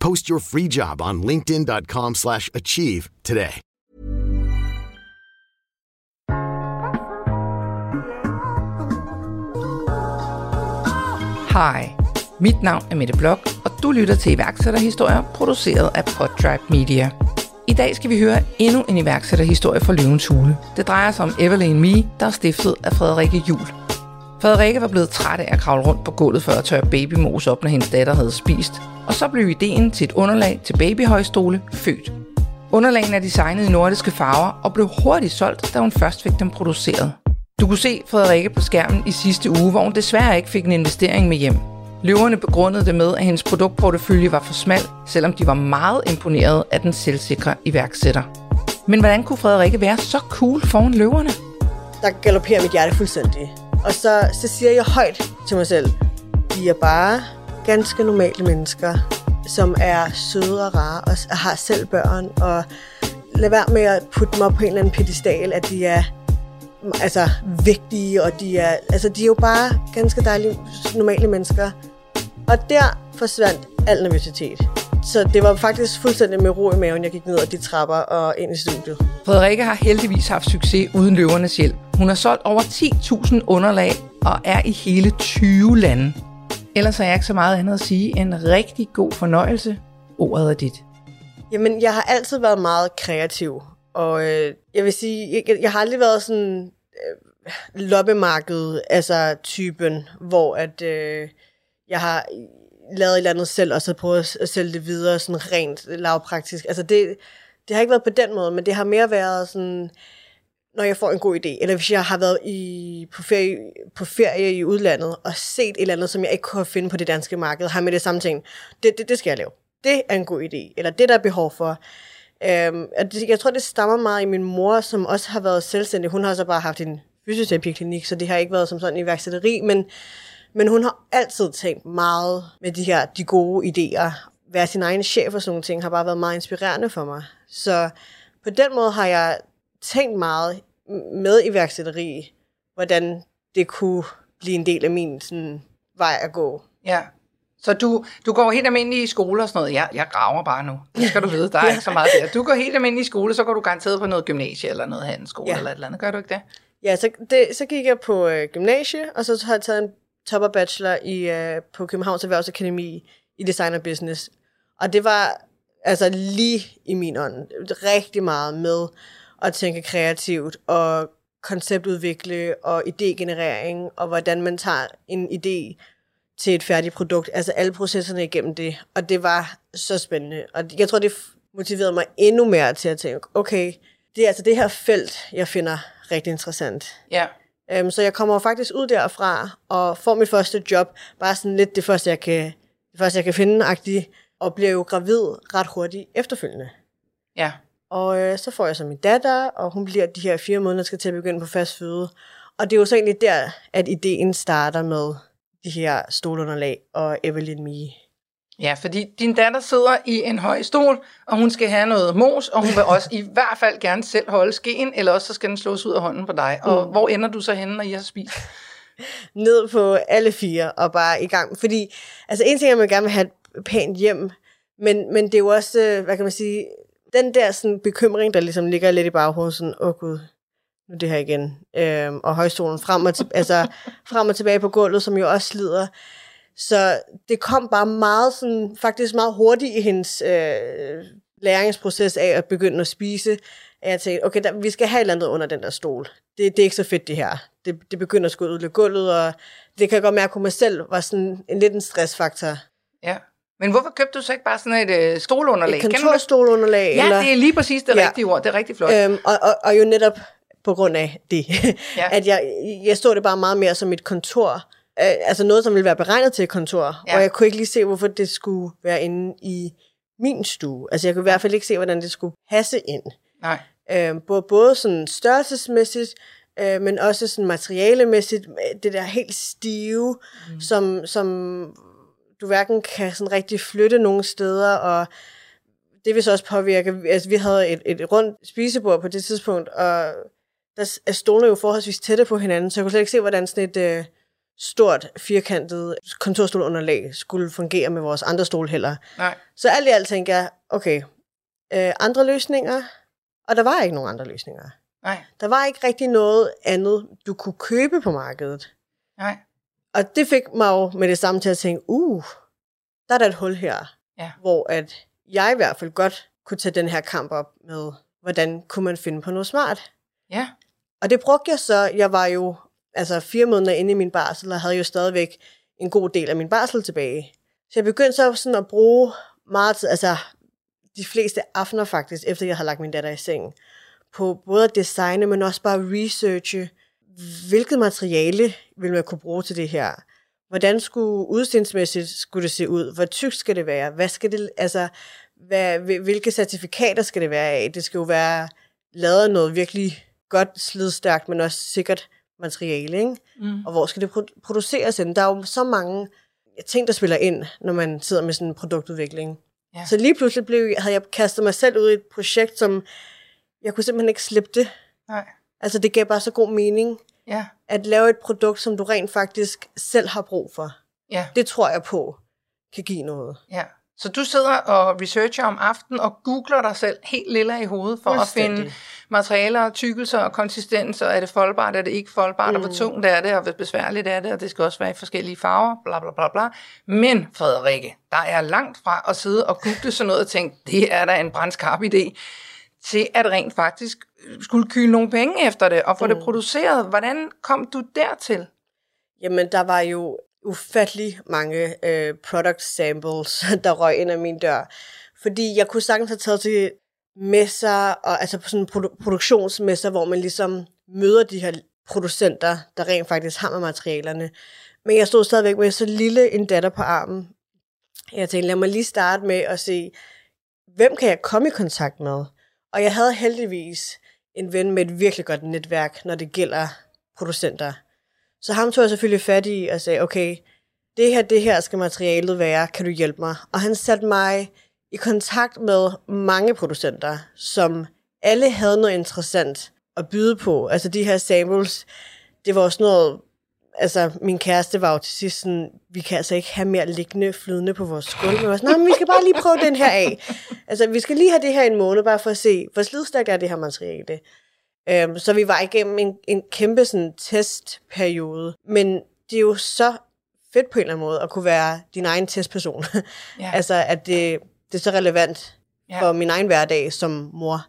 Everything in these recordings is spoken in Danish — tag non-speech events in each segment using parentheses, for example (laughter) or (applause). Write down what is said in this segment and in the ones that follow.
Post your free job on linkedin.com/achieve slash achieve today. Hej, mit navn er Mette Blok, og du lytter til iværksætterhistorier produceret af Podtribe Media. I dag skal vi høre endnu en iværksætterhistorie fra Løvens Hule. Det drejer sig om Evelyn Me, der er stiftet af Frederikke Jul. Frederikke var blevet træt af at kravle rundt på gulvet for at tørre babymos op, når hendes datter havde spist. Og så blev ideen til et underlag til babyhøjstole født. Underlagene er designet i nordiske farver og blev hurtigt solgt, da hun først fik dem produceret. Du kunne se Frederikke på skærmen i sidste uge, hvor hun desværre ikke fik en investering med hjem. Løverne begrundede det med, at hendes produktportefølje var for smal, selvom de var meget imponeret af den selvsikre iværksætter. Men hvordan kunne Frederikke være så cool foran løverne? der galopperer mit hjerte fuldstændig. Og så, så siger jeg højt til mig selv, de er bare ganske normale mennesker, som er søde og rare og har selv børn. Og lad være med at putte dem op på en eller anden pedestal, at de er mm, altså, vigtige, og de er, altså, de er jo bare ganske dejlige, normale mennesker. Og der forsvandt al nervøsitet. Så det var faktisk fuldstændig med ro i maven, jeg gik ned ad de trapper og ind i studiet. Frederikke har heldigvis haft succes uden løvernes hjælp. Hun har solgt over 10.000 underlag og er i hele 20 lande. Ellers har jeg ikke så meget andet at sige end rigtig god fornøjelse. Ordet er dit. Jamen, jeg har altid været meget kreativ, og øh, jeg vil sige, jeg, jeg har aldrig været sådan øh, loppemarked, altså typen, hvor at øh, jeg har lavet et eller andet selv, og så prøvet at sælge det videre sådan rent lavpraktisk. Altså det, det har ikke været på den måde, men det har mere været sådan, når jeg får en god idé, eller hvis jeg har været i, på, ferie, på ferie i udlandet, og set et eller andet, som jeg ikke kunne finde på det danske marked, har med det samme ting. Det, det, det skal jeg lave. Det er en god idé, eller det der er behov for. Øhm, og det, jeg tror, det stammer meget i min mor, som også har været selvstændig. Hun har så bare haft en fysioterapiklinik, så det har ikke været som sådan iværksætteri, men, men hun har altid tænkt meget med de her de gode idéer. Være sin egen chef og sådan nogle ting har bare været meget inspirerende for mig. Så på den måde har jeg tænkt meget med iværksætteri, hvordan det kunne blive en del af min sådan, vej at gå. Ja. Så du, du går helt almindelig i skole og sådan noget. Jeg, jeg graver bare nu. Det skal du vide. Der er (laughs) ikke så meget der. Du går helt almindelig i skole, så går du garanteret på noget gymnasie eller noget handelsskole Ja. eller et eller andet. Gør du ikke det? Ja, så, det, så gik jeg på øh, gymnasie, og så har jeg taget en topper bachelor i, øh, på Københavns Erhvervsakademi i design og business. Og det var altså lige i min ånd rigtig meget med at tænke kreativt og konceptudvikle og idégenerering, og hvordan man tager en idé til et færdigt produkt, altså alle processerne igennem det, og det var så spændende. Og jeg tror, det motiverede mig endnu mere til at tænke, okay, det er altså det her felt, jeg finder rigtig interessant. Ja. Um, så jeg kommer faktisk ud derfra og får mit første job, bare sådan lidt det første, jeg kan, det første, jeg kan finde, agtigt, og bliver jo gravid ret hurtigt efterfølgende. Ja. Og øh, så får jeg så min datter, og hun bliver de her fire måneder, skal til at begynde på fast føde. Og det er jo så egentlig der, at ideen starter med de her stolunderlag og Evelyn Me. Ja, fordi din datter sidder i en høj stol, og hun skal have noget mos, og hun vil også i hvert fald gerne selv holde skeen, eller også så skal den slås ud af hånden på dig. Og hvor ender du så henne, når I har spist (laughs) ned på alle fire og bare i gang. Fordi, altså en ting er, at man gerne vil have et pænt hjem, men, men det er jo også, øh, hvad kan man sige, den der sådan, bekymring, der ligesom ligger lidt i baghovedet, sådan, åh oh, gud, nu det her igen. Øhm, og højstolen frem og, til, altså, frem og tilbage på gulvet, som jo også slider. Så det kom bare meget sådan, faktisk meget hurtigt i hendes øh, læringsproces af at begynde at spise, at jeg tænkte, okay, der, vi skal have et eller andet under den der stol. Det, det er ikke så fedt, det her. Det, det begynder at skulle ud gulvet, og det kan jeg godt mærke på mig selv, var sådan en lidt en stressfaktor. Ja. Men hvorfor købte du så ikke bare sådan et øh, stolunderlag? Et kontorstolunderlag? Ja, eller? det er lige præcis det ja. rigtige ord. Det er rigtig flot. Øhm, og, og, og jo netop på grund af det, ja. (laughs) at jeg, jeg stod det bare meget mere som et kontor, øh, altså noget, som ville være beregnet til et kontor, ja. og jeg kunne ikke lige se, hvorfor det skulle være inde i min stue. Altså jeg kunne i hvert fald ikke se, hvordan det skulle passe ind. Nej. Øh, både, både sådan størrelsesmæssigt, øh, men også sådan materialemæssigt, det der helt stive, mm. som, som du hverken kan sådan rigtig flytte nogen steder, og det vil så også påvirke, altså vi havde et, et rundt spisebord på det tidspunkt, og der er stolene jo forholdsvis tætte på hinanden, så jeg kunne slet ikke se, hvordan sådan et øh, stort, firkantet kontorstolunderlag skulle fungere med vores andre stol heller. Nej. Så alt i alt tænker jeg, okay, øh, andre løsninger, og der var ikke nogen andre løsninger. Nej. Der var ikke rigtig noget andet, du kunne købe på markedet. Nej. Og det fik mig jo med det samme til at tænke, uh, der er der et hul her, ja. hvor at jeg i hvert fald godt kunne tage den her kamp op med, hvordan kunne man finde på noget smart. Ja. Og det brugte jeg så, jeg var jo altså fire måneder inde i min barsel, og havde jo stadigvæk en god del af min barsel tilbage. Så jeg begyndte så sådan at bruge meget tid, altså de fleste aftener faktisk, efter jeg havde lagt min datter i seng, på både at designe, men også bare researche, hvilket materiale vil man kunne bruge til det her? Hvordan skulle udstillingsmæssigt skulle det se ud? Hvor tykt skal det være? Hvad skal det, altså, hvad, hvilke certifikater skal det være af? Det skal jo være lavet noget virkelig godt slidstærkt, men også sikkert materiale, ikke? Mm. Og hvor skal det produceres ind? Der er jo så mange ting, der spiller ind, når man sidder med sådan en produktudvikling. Ja. Så lige pludselig blev, havde jeg kastet mig selv ud i et projekt, som jeg kunne simpelthen ikke slippe det. Nej. Altså det gav bare så god mening, ja. at lave et produkt, som du rent faktisk selv har brug for. Ja. Det tror jeg på kan give noget. Ja. Så du sidder og researcher om aftenen og googler dig selv helt lille i hovedet for at finde materialer, tykkelser og konsistenser. Er det foldbart, er det ikke foldbart, mm. og hvor mm. tungt er det, og hvor besværligt er det, og det skal også være i forskellige farver, bla bla bla bla. Men Frederikke, der er langt fra at sidde og google sådan noget og tænke, det er da en brændskarp idé, til at rent faktisk skulle kyle nogle penge efter det, og få mm. det produceret. Hvordan kom du dertil? Jamen, der var jo ufattelig mange øh, product samples, (laughs) der røg ind ad min dør. Fordi jeg kunne sagtens have taget til messer, og, altså på sådan produ- produktionsmesser, hvor man ligesom møder de her producenter, der rent faktisk har med materialerne. Men jeg stod stadigvæk med så lille en datter på armen. Jeg tænkte, lad mig lige starte med at se, hvem kan jeg komme i kontakt med? Og jeg havde heldigvis en ven med et virkelig godt netværk, når det gælder producenter. Så ham tog jeg selvfølgelig fat i og sagde, okay, det her, det her skal materialet være, kan du hjælpe mig? Og han satte mig i kontakt med mange producenter, som alle havde noget interessant at byde på. Altså de her samples, det var også noget, altså min kæreste var jo til sidst sådan, vi kan altså ikke have mere liggende flydende på vores skuld. Men var sådan, men vi skal bare lige prøve den her af. Altså vi skal lige have det her en måned, bare for at se, hvor slidstærkt er det her materiale. Um, så vi var igennem en, en kæmpe sådan, testperiode. Men det er jo så fedt på en eller anden måde at kunne være din egen testperson. Ja. (laughs) altså at det, det er så relevant ja. for min egen hverdag som mor,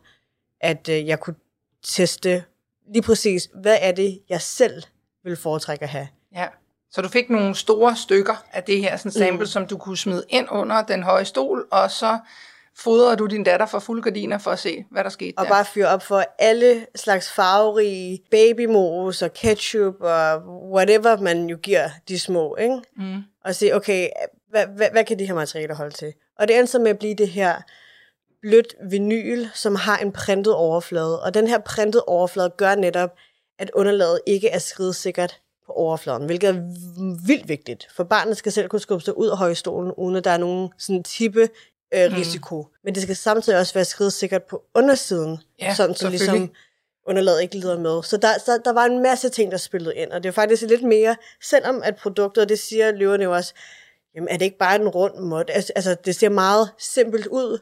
at uh, jeg kunne teste lige præcis, hvad er det, jeg selv vil foretrække at have. Ja. Så du fik nogle store stykker af det her sådan sample, mm. som du kunne smide ind under den høje stol, og så fodrede du din datter for fulde gardiner for at se, hvad der skete Og der. bare fyre op for alle slags farverige babymos og ketchup og whatever man jo giver de små, ikke? Mm. Og se, okay, hvad, hvad, hvad kan de her materialer holde til? Og det endte så med at blive det her blødt vinyl, som har en printet overflade. Og den her printet overflade gør netop, at underlaget ikke er skridsikkert på overfladen, hvilket er vildt vigtigt, for barnet skal selv kunne skubbe sig ud af højstolen, uden at der er nogen sådan tippe øh, mm. risiko. Men det skal samtidig også være skridsikkert på undersiden, ja, sådan så ligesom underlaget ikke lider med. Så der, så der var en masse ting, der spillede ind, og det er faktisk lidt mere, selvom at produktet, det siger løverne jo også, jamen er det ikke bare en rund måde? Altså, altså det ser meget simpelt ud,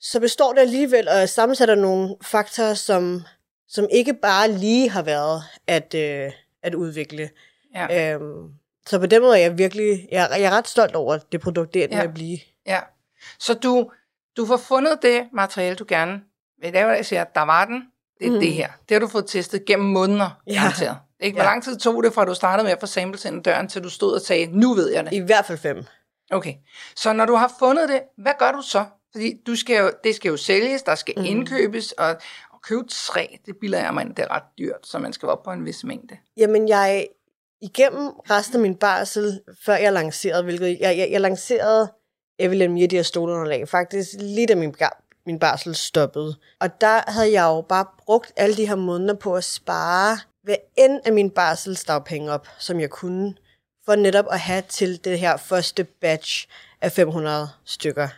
så består det alligevel og sammensætter nogle faktorer, som, som ikke bare lige har været at, øh, at udvikle. Ja. Øhm, så på den måde er jeg virkelig, jeg, jeg er ret stolt over det produkt, det er ja. at blive. Ja, så du, du får fundet det materiale, du gerne vil lave, jeg siger, der var den, det er mm. det her. Det har du fået testet gennem måneder, ja. garanteret. Ikke? Hvor ja. lang tid tog det, fra du startede med at få samples ind døren, til du stod og sagde, nu ved jeg det? I hvert fald fem. Okay, så når du har fundet det, hvad gør du så? Fordi du skal jo, det skal jo sælges, der skal mm. indkøbes, og, og købe tre, det bilder jeg mig ind, det er ret dyrt, så man skal op på en vis mængde. Jamen, jeg igennem resten af min barsel, før jeg lancerede, hvilket jeg, jeg, jeg lancerede Evelyn Mia, de her stolunderlag, faktisk lige da min, min barsel stoppede. Og der havde jeg jo bare brugt alle de her måneder på at spare hver end af min barselsdagpenge op, som jeg kunne, for netop at have til det her første batch af 500 stykker.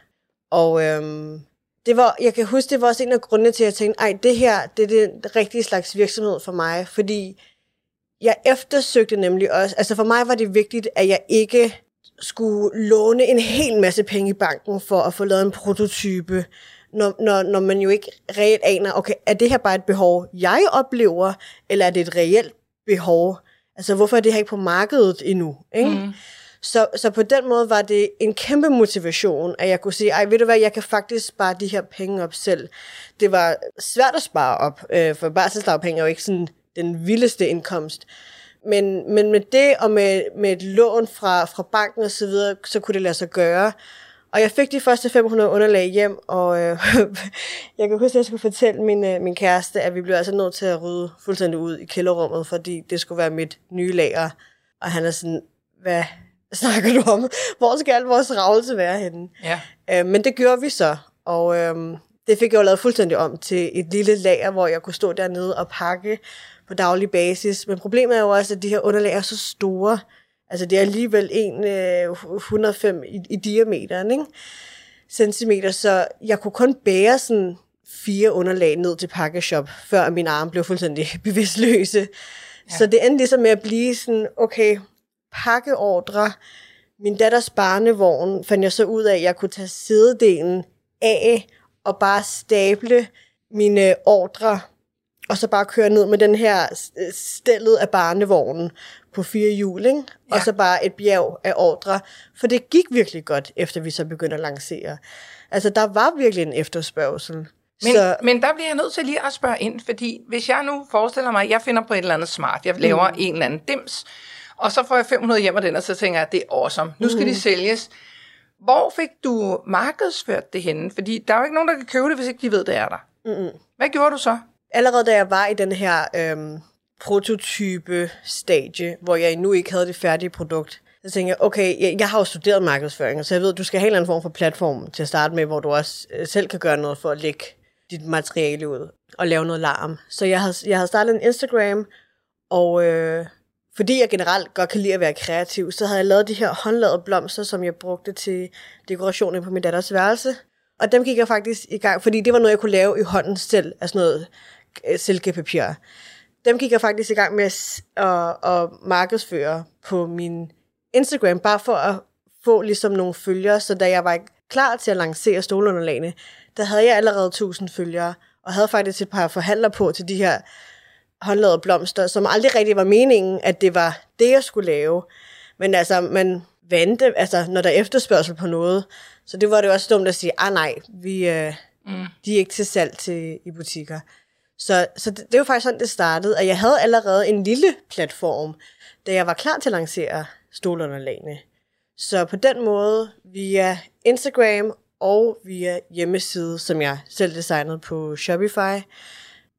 Og øhm, det var, jeg kan huske, det var også en af grundene til, at jeg tænkte, ej, det her, det er det rigtige slags virksomhed for mig, fordi jeg eftersøgte nemlig også, altså for mig var det vigtigt, at jeg ikke skulle låne en hel masse penge i banken for at få lavet en prototype, når, når, når man jo ikke reelt aner, okay, er det her bare et behov, jeg oplever, eller er det et reelt behov? Altså, hvorfor er det her ikke på markedet endnu? Ikke? Mm. Så, så på den måde var det en kæmpe motivation, at jeg kunne sige, ej, ved du hvad, jeg kan faktisk spare de her penge op selv. Det var svært at spare op, øh, for barselsdagpenge er jo ikke sådan den vildeste indkomst. Men, men med det og med, med et lån fra, fra banken og så videre, så kunne det lade sig gøre. Og jeg fik de første 500 underlag hjem, og øh, (laughs) jeg kan huske, at jeg skulle fortælle min, øh, min kæreste, at vi blev altså nødt til at rydde fuldstændig ud i kælderrummet, fordi det skulle være mit nye lager. Og han er sådan, hvad snakker du om? Hvor skal al vores ravelse være henne? Ja. Øh, men det gjorde vi så, og øh, det fik jeg jo lavet fuldstændig om til et lille lager, hvor jeg kunne stå dernede og pakke på daglig basis. Men problemet er jo også, at de her underlag er så store. Altså det er alligevel en øh, 105 i, i diameteren, ikke? centimeter, så jeg kunne kun bære sådan fire underlag ned til pakkeshop, før min arm blev fuldstændig (laughs) bevidstløse. Ja. Så det endte ligesom med at blive sådan, okay, pakkeordre. Min datters barnevogn fandt jeg så ud af, at jeg kunne tage sædedelen af og bare stable mine ordre og så bare køre ned med den her stillet af barnevognen på fire hjul, ikke? Ja. og så bare et bjerg af ordre. For det gik virkelig godt, efter vi så begyndte at lancere. Altså, der var virkelig en efterspørgsel. Men, så... men der bliver jeg nødt til lige at spørge ind, fordi hvis jeg nu forestiller mig, at jeg finder på et eller andet smart, jeg laver mm. en eller anden dims, og så får jeg 500 hjem af den, og så tænker jeg, at det er awesome. Nu skal mm. de sælges. Hvor fik du markedsført det henne? Fordi der er jo ikke nogen, der kan købe det, hvis ikke de ved, det er der. Mm. Hvad gjorde du så? Allerede da jeg var i den her øhm, prototype-stadie, hvor jeg endnu ikke havde det færdige produkt, så tænkte jeg, okay, jeg, jeg har jo studeret markedsføring, så jeg ved, at du skal have en eller anden form for platform til at starte med, hvor du også øh, selv kan gøre noget for at lægge dit materiale ud og lave noget larm. Så jeg havde, jeg havde startet en Instagram, og øh, fordi jeg generelt godt kan lide at være kreativ, så havde jeg lavet de her håndlavede blomster, som jeg brugte til dekorationen på min datters værelse. Og dem gik jeg faktisk i gang, fordi det var noget, jeg kunne lave i hånden selv, altså noget Øh, silkepapir. Dem gik jeg faktisk i gang med at, at, at markedsføre på min Instagram, bare for at få ligesom nogle følgere, så da jeg var klar til at lancere stolunderlagene, der havde jeg allerede 1000 følgere, og havde faktisk et par forhandlere på til de her håndlavede blomster, som aldrig rigtig var meningen, at det var det, jeg skulle lave. Men altså, man vente, altså, når der er efterspørgsel på noget. Så det var det også dumt at sige, ah nej, vi, øh, mm. de er ikke til salg til, i butikker. Så, så det, det var faktisk sådan, det startede, at jeg havde allerede en lille platform, da jeg var klar til at lancere stolunderlagene. Så på den måde, via Instagram og via hjemmeside, som jeg selv designede på Shopify,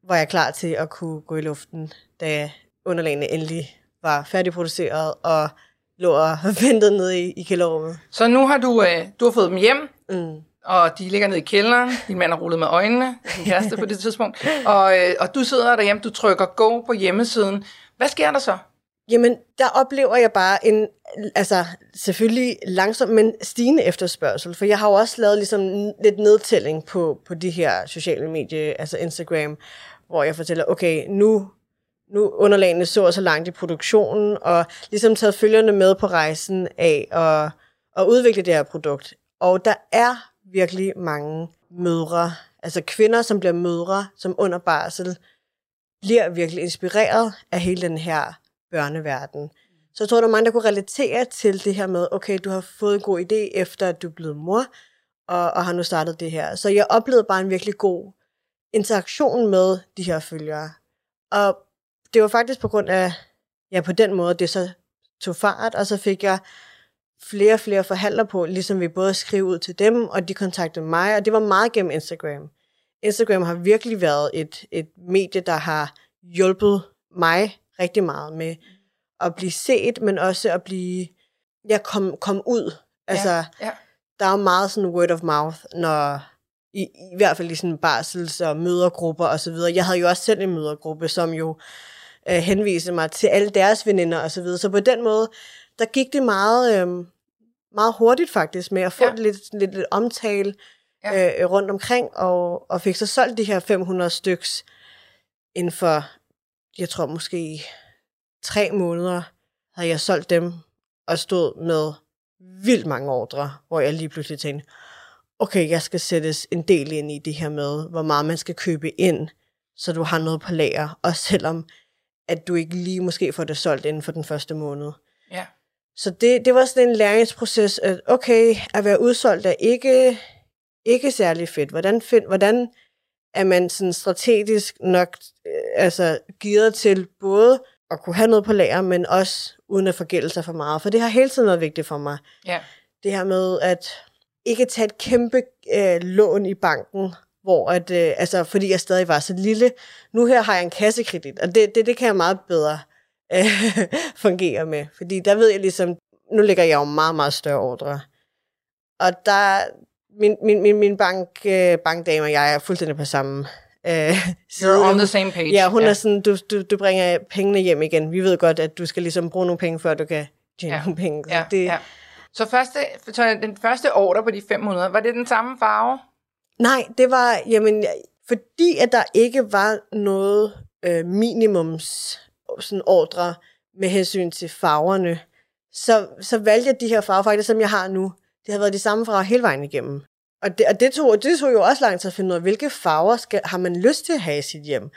var jeg klar til at kunne gå i luften, da underlagene endelig var færdigproduceret og lå og (laughs) ventede nede i, i kælderrummet. Så nu har du, øh, du har fået dem hjem, mm og de ligger nede i kælderen. Din mand har rullet med øjnene, din kæreste på det tidspunkt. Og, øh, og du sidder derhjemme, du trykker go på hjemmesiden. Hvad sker der så? Jamen, der oplever jeg bare en, altså selvfølgelig langsom, men stigende efterspørgsel. For jeg har jo også lavet ligesom lidt nedtælling på, på de her sociale medier, altså Instagram, hvor jeg fortæller, okay, nu, nu underlagene så så langt i produktionen, og ligesom taget følgerne med på rejsen af at, at udvikle det her produkt. Og der er virkelig mange mødre, altså kvinder, som bliver mødre, som under barsel, bliver virkelig inspireret af hele den her børneverden. Så jeg tror, der er mange, der kunne relatere til det her med, okay, du har fået en god idé efter, at du er blevet mor, og, og har nu startet det her. Så jeg oplevede bare en virkelig god interaktion med de her følgere. Og det var faktisk på grund af, ja, på den måde, det så tog fart, og så fik jeg flere og flere forhandler på, ligesom vi både skrev ud til dem, og de kontaktede mig, og det var meget gennem Instagram. Instagram har virkelig været et, et medie, der har hjulpet mig rigtig meget med at blive set, men også at blive, ja, kom, kom ud. Altså, ja, ja. der er jo meget sådan word of mouth, når, i, i hvert fald i sådan barsels- og mødergrupper og så videre. Jeg havde jo også selv en mødergruppe, som jo øh, henviste mig til alle deres veninder og så videre. Så på den måde, der gik det meget, øh, meget hurtigt faktisk med at få ja. lidt, lidt, lidt omtale ja. øh, rundt omkring, og, og fik så solgt de her 500 styks inden for, jeg tror måske tre måneder, havde jeg solgt dem og stod med vildt mange ordre, hvor jeg lige pludselig tænkte, okay, jeg skal sættes en del ind i det her med, hvor meget man skal købe ind, så du har noget på lager, og (laughs) selvom at du ikke lige måske får det solgt inden for den første måned. Ja. Så det, det var sådan en læringsproces, at okay, at være udsolgt er ikke, ikke særlig fedt. Hvordan, find, hvordan er man sådan strategisk nok øh, altså, givet til både at kunne have noget på lager, men også uden at forgælde sig for meget. For det har hele tiden været vigtigt for mig. Ja. Det her med at ikke tage et kæmpe øh, lån i banken, hvor at, øh, altså, fordi jeg stadig var så lille. Nu her har jeg en kassekredit, og det, det, det kan jeg meget bedre (laughs) øh, fungere med. Fordi der ved jeg ligesom, nu ligger jeg jo meget, meget større ordre. Og der, min, min, min, min bank, øh, bankdame og jeg er fuldstændig på samme øh, (laughs) You're on the same page. Ja, hun yeah. er sådan, du, du, du bringer pengene hjem igen. Vi ved godt, at du skal ligesom bruge nogle penge, før du kan tjene yeah. nogle penge. Så, ja, det, ja. så, første, så den første order på de 500, var det den samme farve? Nej, det var, jamen, fordi at der ikke var noget øh, minimums sådan ordre med hensyn til farverne, så, så valgte jeg de her farver, faktisk som jeg har nu. Det har været de samme farver hele vejen igennem. Og det, og det, tog, det tog jo også lang tid at finde ud af, hvilke farver skal, har man lyst til at have i sit hjem.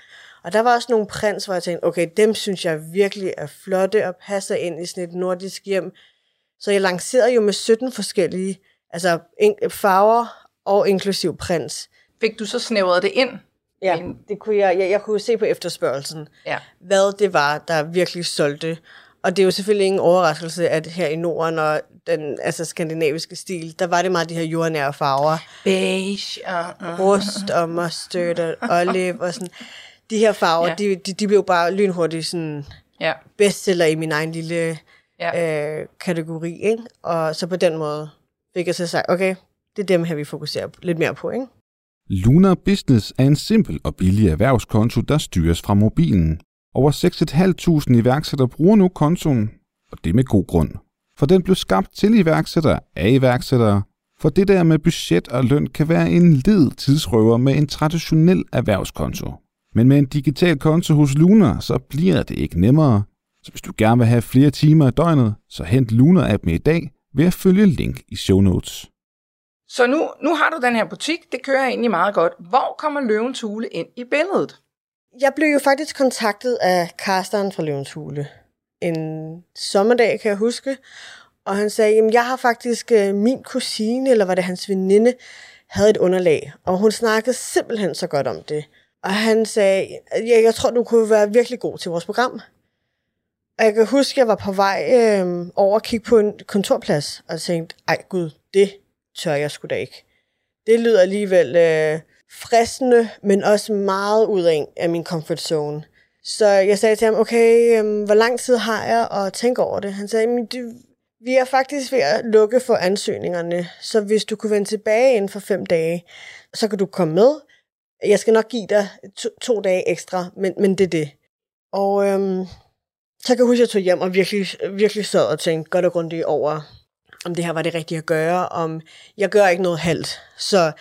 Og der var også nogle prins, hvor jeg tænkte, okay, dem synes jeg virkelig er flotte og passer ind i sådan et nordisk hjem. Så jeg lancerede jo med 17 forskellige altså, farver og inklusiv prins. Fik du så snævret det ind? Ja, det kunne jeg, jeg, jeg kunne se på efterspørgelsen, ja. hvad det var, der virkelig solgte. Og det er jo selvfølgelig ingen overraskelse, at her i Norden og den altså skandinaviske stil, der var det meget de her jordnære farver. Beige og... Uh, Rust og mustard og (laughs) olive og sådan. De her farver, ja. de, de, de blev bare lynhurtigt sådan ja. bestseller i min egen lille ja. øh, kategori. Ikke? Og så på den måde fik jeg så sagt, okay, det er dem her, vi fokuserer lidt mere på. Ikke? Luna Business er en simpel og billig erhvervskonto, der styres fra mobilen. Over 6.500 iværksættere bruger nu kontoen, og det med god grund. For den blev skabt til iværksættere af iværksættere, for det der med budget og løn kan være en led tidsrøver med en traditionel erhvervskonto. Men med en digital konto hos Luna, så bliver det ikke nemmere. Så hvis du gerne vil have flere timer i døgnet, så hent Luna-appen i dag ved at følge link i show notes. Så nu, nu har du den her butik, det kører egentlig meget godt. Hvor kommer Løvens Hule ind i billedet? Jeg blev jo faktisk kontaktet af Karsten fra Løvens Hule. En sommerdag, kan jeg huske. Og han sagde, jamen jeg har faktisk øh, min kusine, eller var det hans veninde, havde et underlag. Og hun snakkede simpelthen så godt om det. Og han sagde, ja, jeg tror, du kunne være virkelig god til vores program. Og jeg kan huske, jeg var på vej øh, over at kigge på en kontorplads, og tænkte, ej gud, det tør jeg sgu da ikke. Det lyder alligevel øh, fristende, men også meget ud af, af min comfort zone. Så jeg sagde til ham, okay, øh, hvor lang tid har jeg at tænke over det? Han sagde, men det, vi er faktisk ved at lukke for ansøgningerne, så hvis du kunne vende tilbage inden for fem dage, så kan du komme med. Jeg skal nok give dig to, to dage ekstra, men, men det er det. Og øhm, så kan jeg huske, at jeg tog hjem og virkelig, virkelig sad og tænkte godt og grundigt over, om det her var det rigtige at gøre, om jeg gør ikke noget halvt. Så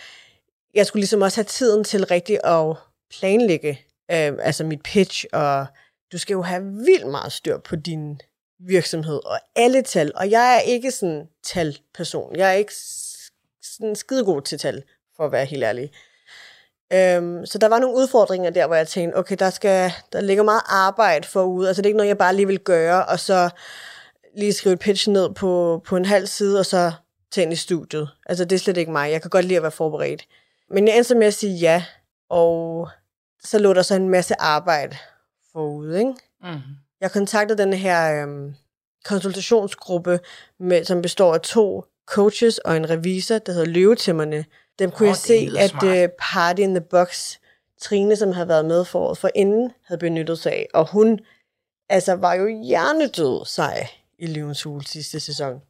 jeg skulle ligesom også have tiden til rigtigt at planlægge øh, altså mit pitch, og du skal jo have vildt meget styr på din virksomhed, og alle tal. Og jeg er ikke sådan en talperson. Jeg er ikke sådan skidegod til tal, for at være helt ærlig. Øhm, så der var nogle udfordringer der, hvor jeg tænkte, okay, der, skal, der ligger meget arbejde forude. Altså det er ikke noget, jeg bare lige vil gøre, og så lige skrive et pitch ned på, på en halv side, og så tage ind i studiet. Altså det er slet ikke mig. Jeg kan godt lide at være forberedt. Men jeg endte med at sige ja, og så lå der så en masse arbejde forud, ikke? Mm. Jeg kontaktede den her øhm, konsultationsgruppe, med, som består af to coaches og en revisor, der hedder Løvetæmmerne. Dem kunne Åh, jeg se, at smart. øh, Party in the Box, Trine, som havde været med for året for inden, havde benyttet sig af. Og hun altså, var jo hjernedød sej i Løvens Hule sidste sæson.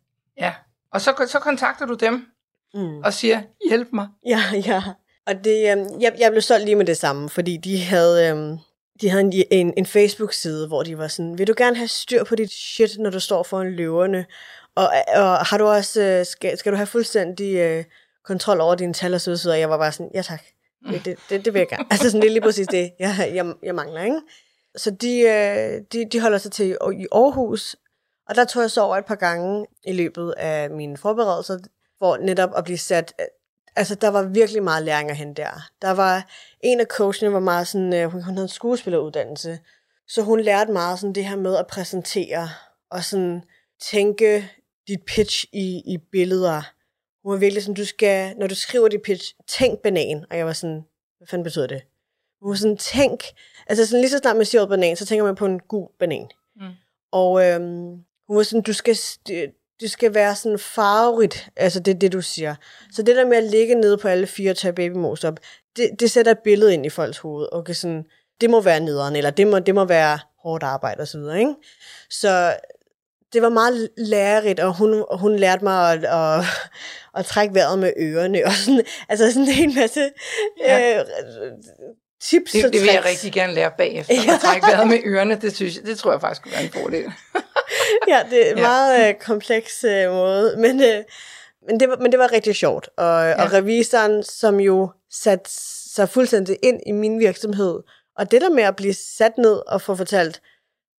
Ja. Og så, så kontakter du dem Mm. og siger, hjælp mig. Ja, (laughs) ja. Og det, øhm, jeg, jeg blev solgt lige med det samme, fordi de havde, øhm, de havde en, en, en Facebook-side, hvor de var sådan, vil du gerne have styr på dit shit, når du står foran løverne? Og, og har du også, øh, skal, skal du have fuldstændig øh, kontrol over dine tal og så videre? Og jeg var bare sådan, ja tak, det, det, det, det vil jeg gerne. (laughs) altså sådan, det er lige præcis det, jeg, jeg, jeg mangler, ikke? Så de, øh, de, de holder sig til i Aarhus, og der tog jeg så over et par gange i løbet af mine forberedelser, for netop at blive sat altså, der var virkelig meget læring at hente der. Der var, en af coachene var meget sådan, øh, hun, havde en skuespilleruddannelse, så hun lærte meget sådan det her med at præsentere, og sådan tænke dit pitch i, i billeder. Hun var virkelig sådan, du skal, når du skriver dit pitch, tænk banan. Og jeg var sådan, hvad fanden betyder det? Hun var sådan, tænk, altså sådan lige så snart man siger banan, så tænker man på en gul banan. Mm. Og øhm, hun var sådan, du skal, det, skal være sådan farverigt, altså det er det, du siger. Så det der med at ligge nede på alle fire og tage babymos op, det, det sætter et billede ind i folks hoved. Okay, sådan, det må være nederen, eller det må, det må være hårdt arbejde og så videre, ikke? Så det var meget lærerigt, og hun, hun lærte mig at, at, (laughs) at trække vejret med ørerne, og sådan, (laughs) altså sådan en hel masse Ja. øh, tips Det, og det vil jeg rigtig gerne lære bagefter. (laughs) At trække vejret med ørerne, det, synes jeg, det tror jeg faktisk kunne være en fordel. (laughs) ja, det er en Ja. meget øh, kompleks øh, måde, men, øh, men, det var, men det var rigtig sjovt. Og, ja. og revisoren, som jo satte sig fuldstændig ind i min virksomhed, og det der med at blive sat ned og få fortalt,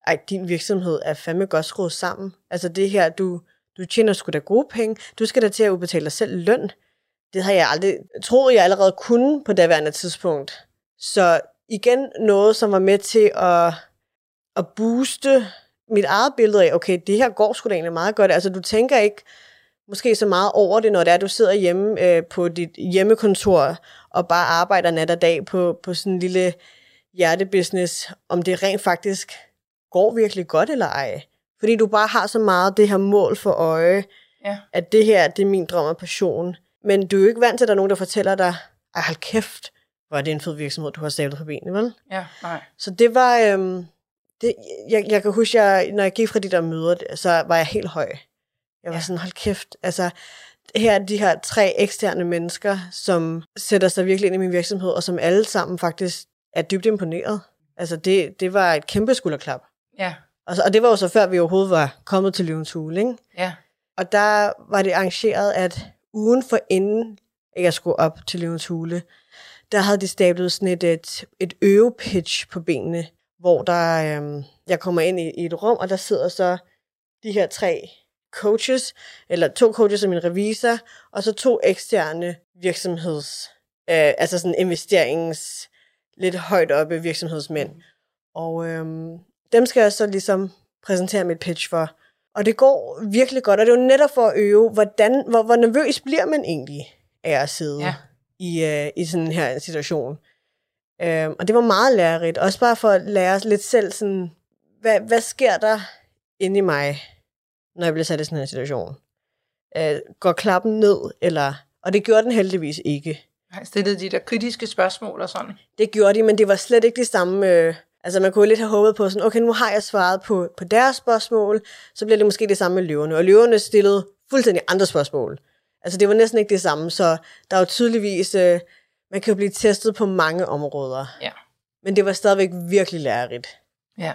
ej, din virksomhed er fandme godt skruet sammen. Altså det her, du, du tjener sgu da gode penge, du skal da til at udbetale dig selv løn. Det har jeg aldrig troet, jeg allerede kunne på daværende tidspunkt. Så igen noget, som var med til at, at booste mit eget billede af, okay, det her går sgu da egentlig meget godt. Altså, du tænker ikke måske så meget over det, når det er, du sidder hjemme øh, på dit hjemmekontor og bare arbejder nat og dag på, på sådan en lille hjertebusiness, om det rent faktisk går virkelig godt eller ej. Fordi du bare har så meget det her mål for øje, Ja. at det her, det er min drøm og passion. Men du er jo ikke vant til, at der er nogen, der fortæller dig, ej, hold kæft, hvor er det en fed virksomhed, du har stablet på benene, vel? Ja, nej. Så det var, øhm, det, jeg, jeg kan huske, jeg, når jeg gik fra de der møder, så var jeg helt høj. Jeg var Ja. sådan, hold kæft, altså, her er de her tre eksterne mennesker, som sætter sig virkelig ind i min virksomhed, og som alle sammen faktisk er dybt imponeret. Altså, det, det var et kæmpe skulderklap. Ja, Og, så, og det var jo så før, vi overhovedet var kommet til Løvens Hule, ikke? ja. Og der var det arrangeret, at ugen for inden jeg skulle op til Løvens Hule, der havde de stablet sådan et, et, et øvepitch på benene, hvor der, øhm, jeg kommer ind i, i et rum, og der sidder så de her tre coaches, eller to coaches som en revisor, og så to eksterne virksomheds, øh, altså sådan investerings, lidt højt oppe virksomhedsmænd. Og øhm, dem skal jeg så ligesom præsentere mit pitch for. Og det går virkelig godt, og det er jo netop for at øve, hvordan, hvor, hvor nervøs bliver man egentlig af at sidde Ja. i, øh, i sådan her situation. Øhm, og det var meget lærerigt, også bare for at lære os lidt selv, sådan, hvad, hvad sker der inde i mig, når jeg bliver sat i sådan en situation? Øh, går klappen ned, eller... Og det gjorde den heldigvis ikke. Jeg stillede de der kritiske spørgsmål og sådan. Det gjorde de, men det var slet ikke det samme... Øh, altså man kunne lidt have håbet på sådan, okay, nu har jeg svaret på, på deres spørgsmål, så bliver det måske det samme med løverne. Og løverne stillede fuldstændig andre spørgsmål. Altså det var næsten ikke det samme, så der er jo tydeligvis... Øh, man kan jo blive testet på mange områder. Ja. Men det var stadigvæk virkelig lærerigt. Ja.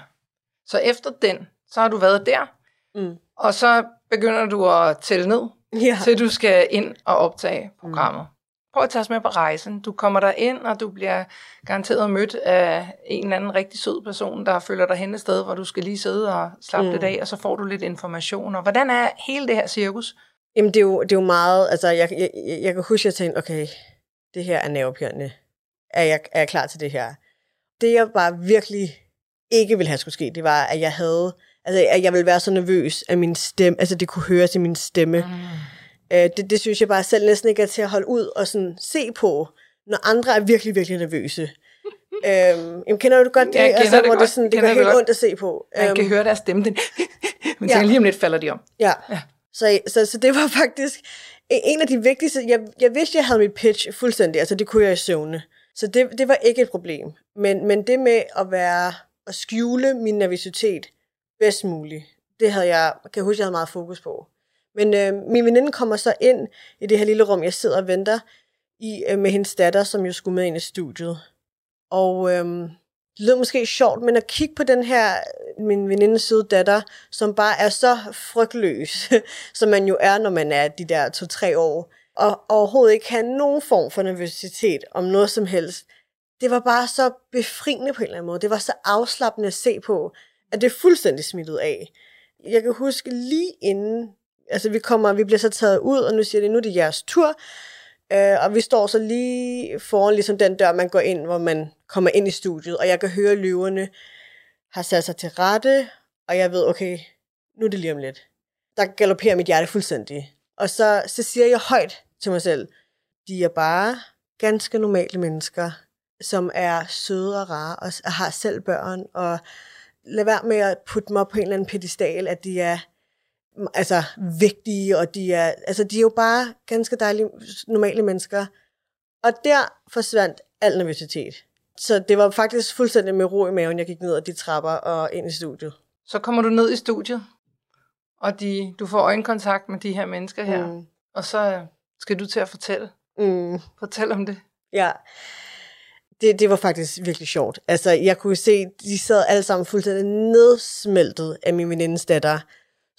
Så efter den, så har du været der, Mm. og så begynder du at tælle ned, (laughs) Ja. til du skal ind og optage programmet. prøv at tage os med på rejsen. Du kommer der ind, og du bliver garanteret mødt af en eller anden rigtig sød person, der følger dig hen et sted, hvor du skal lige sidde og slappe mm. lidt af, og så får du lidt information. Og hvordan er hele det her cirkus? Jamen, det er jo, det er jo meget, altså, jeg, jeg, jeg kan huske, at jeg tænkte, okay, det her er nervepirrende. Er jeg, er jeg klar til det her? Det, jeg bare virkelig ikke ville have skulle ske, det var, at jeg havde, altså, at jeg ville være så nervøs, at min stemme, altså, det kunne høres i min stemme. Mm. Øh, det, det synes jeg bare selv næsten ikke er til at holde ud og sådan se på, når andre er virkelig, virkelig nervøse. (laughs) øhm, jamen, kender du godt det? Jeg altså, det hvor godt. det, sådan, det gør helt ondt at se på. Jeg kan Øhm, høre deres stemme, den, (laughs) men Ja. ja. lige om lidt falder de om. Ja. ja. Så, så, så det var (laughs) faktisk E-, en af de vigtigste. Jeg, jeg vidste, jeg havde mit pitch fuldstændig, altså det kunne jeg i søvne. Så det, det var ikke et problem. Men, men det med at være at skjule min nervøsitet bedst muligt, det havde jeg, kan jeg huske, jeg havde meget fokus på. Men øh, min veninde kommer så ind i det her lille rum, jeg sidder og venter i, øh, med hendes datter, som jo skulle med ind i studiet. Og øh, det lyder måske sjovt, men at kigge på den her, min venindes søde datter, som bare er så frygtløs, (laughs) som man jo er, når man er de der to-tre år, og overhovedet ikke have nogen form for nervøsitet om noget som helst. Det var bare så befriende på en eller anden måde. Det var så afslappende at se på, at det er fuldstændig smittet af. Jeg kan huske lige inden, altså vi kommer, vi bliver så taget ud, og nu siger det, nu er det jeres tur, Øh, og vi står så lige foran ligesom den dør, man går ind, hvor man kommer ind i studiet, og jeg kan høre, at løverne har sat sig til rette, og jeg ved, okay, nu er det lige om lidt. Der galopperer mit hjerte fuldstændig. Og så, så siger jeg højt til mig selv, de er bare ganske normale mennesker, som er søde og rare, og har selv børn, og lad være med at putte mig op på en eller anden pedestal, at de er altså vigtige, og de er, altså, de er jo bare ganske dejlige, normale mennesker. Og der forsvandt al nervøsitet. Så det var faktisk fuldstændig med ro i maven, jeg gik ned ad de trapper og ind i studiet. Så kommer du ned i studiet, og de, du får øjenkontakt med de her mennesker her, Mm. og så skal du til at fortælle. Mm. Fortæl om det. Ja. Det, det var faktisk virkelig sjovt. Altså, jeg kunne se, de sad alle sammen fuldstændig nedsmeltet af min venindes datter,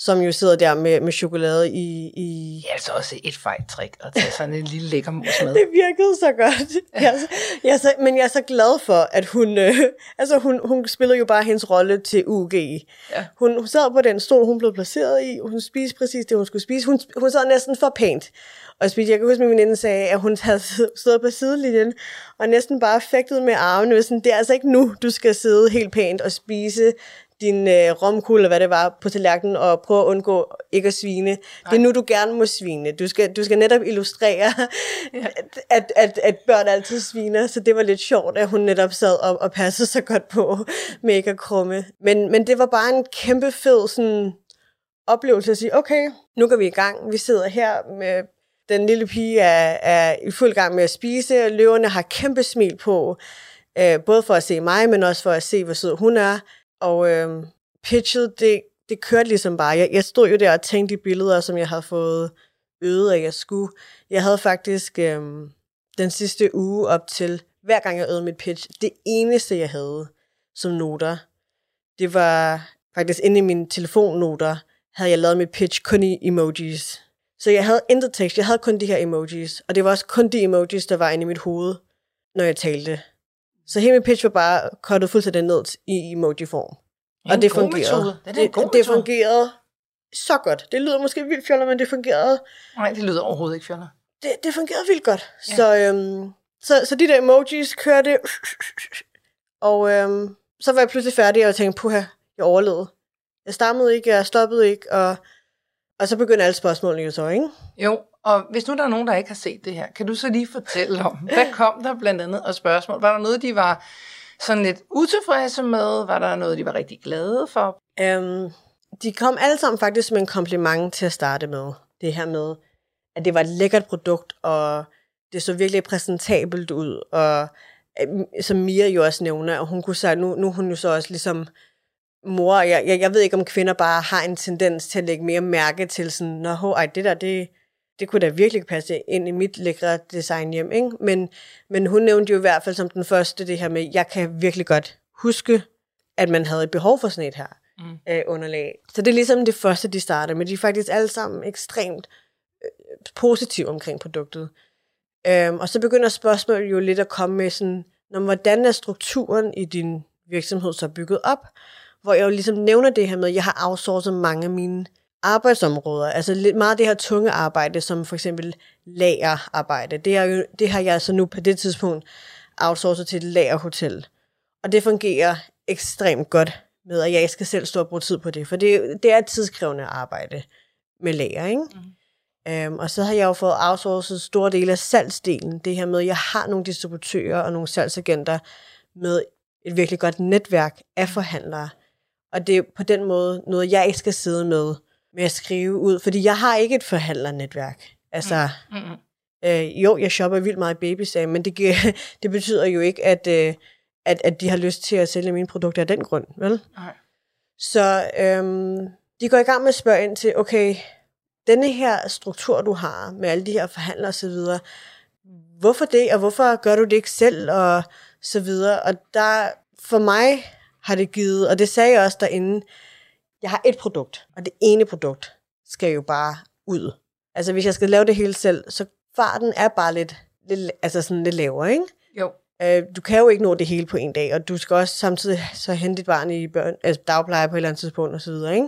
som jo sidder der med, med chokolade i, i, er altså også et fejt trick at tage sådan en lille lækker mus med. (laughs) Det virkede så godt. Jeg jeg så, men jeg er så glad for, at hun... Øh, altså, hun, hun spillede jo bare hendes rolle til UG. Ja. Hun, hun sad på den stol, hun blev placeret i. Hun spiste præcis det, hun skulle spise. Hun, hun sad næsten for pænt. Og spiste. Jeg kan huske, at min veninde sagde, at hun havde (laughs) stået på sidelinjen og næsten bare fægtet med armene. Sådan, det er altså ikke nu, du skal sidde helt pænt og spise din øh, romkugle, eller hvad det var, på tallerkenen, og prøve at undgå ikke at svine. Det er nu, du gerne må svine. Du skal, du skal netop illustrere, (laughs) ja. at, at, at børn altid sviner, så det var lidt sjovt, at hun netop sad og, og passede så godt på med ikke at krumme. Men, men det var bare en kæmpe fed sådan, oplevelse at sige, okay, nu går vi i gang. Vi sidder her med den lille pige er, er i fuld gang med at spise. Løverne har kæmpe smil på, øh, både for at se mig, men også for at se, hvor sød hun er. Og øh, pitchet, det, det kørte ligesom bare. Jeg, jeg stod jo der og tænkte de billeder, som jeg havde fået øvet, at jeg skulle. Jeg havde faktisk øh, den sidste uge op til, hver gang jeg øvede mit pitch, det eneste, jeg havde som noter, det var faktisk inde i mine telefonnoter, havde jeg lavet mit pitch kun i emojis. Så jeg havde intet tekst, jeg havde kun de her emojis. Og det var også kun de emojis, der var inde i mit hoved, når jeg talte. Så hele mit pitch var bare kottet fuldstændig ned i emoji-form. en Og det fungerede. Det er det, det metode. fungerede så godt. Det lyder måske vildt fjollet, men det fungerede, Nej, det lyder overhovedet ikke fjoller. det, det fungerede vildt godt. Ja. Ja. Så, øhm, så, så de der emojis kørte, (laughs) og øhm, så var jeg pludselig færdig, og jeg tænkte, puha, jeg overlevede. Jeg stammede ikke, jeg stoppede ikke, og, og så begyndte alle spørgsmålene jo så, ikke? Jo, og hvis nu der er nogen, der ikke har set det her, kan du så lige fortælle om, hvad kom der blandt andet og spørgsmål? Var der noget, de var sådan lidt utilfredse med? Var der noget, de var rigtig glade for? Øhm, de kom alle sammen faktisk med en kompliment til at starte med. Det her med, at det var et lækkert produkt, og det så virkelig præsentabelt ud. Og øhm, som Mia jo også nævner, og hun kunne sige, nu, nu er hun jo så også ligesom mor. Jeg, jeg, jeg ved ikke, om kvinder bare har en tendens til at lægge mere mærke til sådan, nå, ho, ej, det der, det, det kunne da virkelig passe ind i mit lækre design hjem, ikke? Men, men hun nævnte jo i hvert fald som den første det her med, jeg kan virkelig godt huske, at man havde et behov for sådan et her mm. øh, underlag. Så det er ligesom det første, de starter med. De er faktisk alle sammen ekstremt øh, positive omkring produktet. Øhm, og så begynder spørgsmålet jo lidt at komme med sådan, når, hvordan er strukturen i din virksomhed så bygget op? Hvor jeg jo ligesom nævner det her med, at jeg har outsourcet mange af mine arbejdsområder. Altså lidt meget af det her tunge arbejde, som for eksempel lagerarbejde. Det, er jo, det har jeg altså nu på det tidspunkt outsourcet til et lagerhotel. Og det fungerer ekstremt godt med, at jeg skal selv stå og bruge tid på det. For det, det er et tidskrævende arbejde med lager, ikke? Mm. Øhm, og så har jeg jo fået outsourcet store dele af salgsdelen. Det her med, at jeg har nogle distributører og nogle salgsagenter med et virkelig godt netværk af forhandlere. Og det er på den måde noget, jeg ikke skal sidde med, med at skrive ud. Fordi jeg har ikke et forhandlernetværk. Altså, mm. Mm. Øh, jo, jeg shopper vildt meget babysag, men det, (laughs) det betyder jo ikke, at, øh, at, at de har lyst til at sælge mine produkter af den grund, vel? Nej. Så øhm, de går i gang med at spørge ind til, okay, denne her struktur, du har med alle de her forhandlere osv., hvorfor det, og hvorfor gør du det ikke selv, og så videre. Og der, for mig har det givet, og det sagde jeg også derinde, jeg har et produkt, og det ene produkt skal jo bare ud. Altså hvis jeg skal lave det hele selv, så farten er bare lidt, lidt, altså sådan lidt lavere, ikke? Jo. Øh, du kan jo ikke nå det hele på en dag, og du skal også samtidig så hente dit barn i børn, altså dagpleje på et eller andet tidspunkt og så videre, ikke?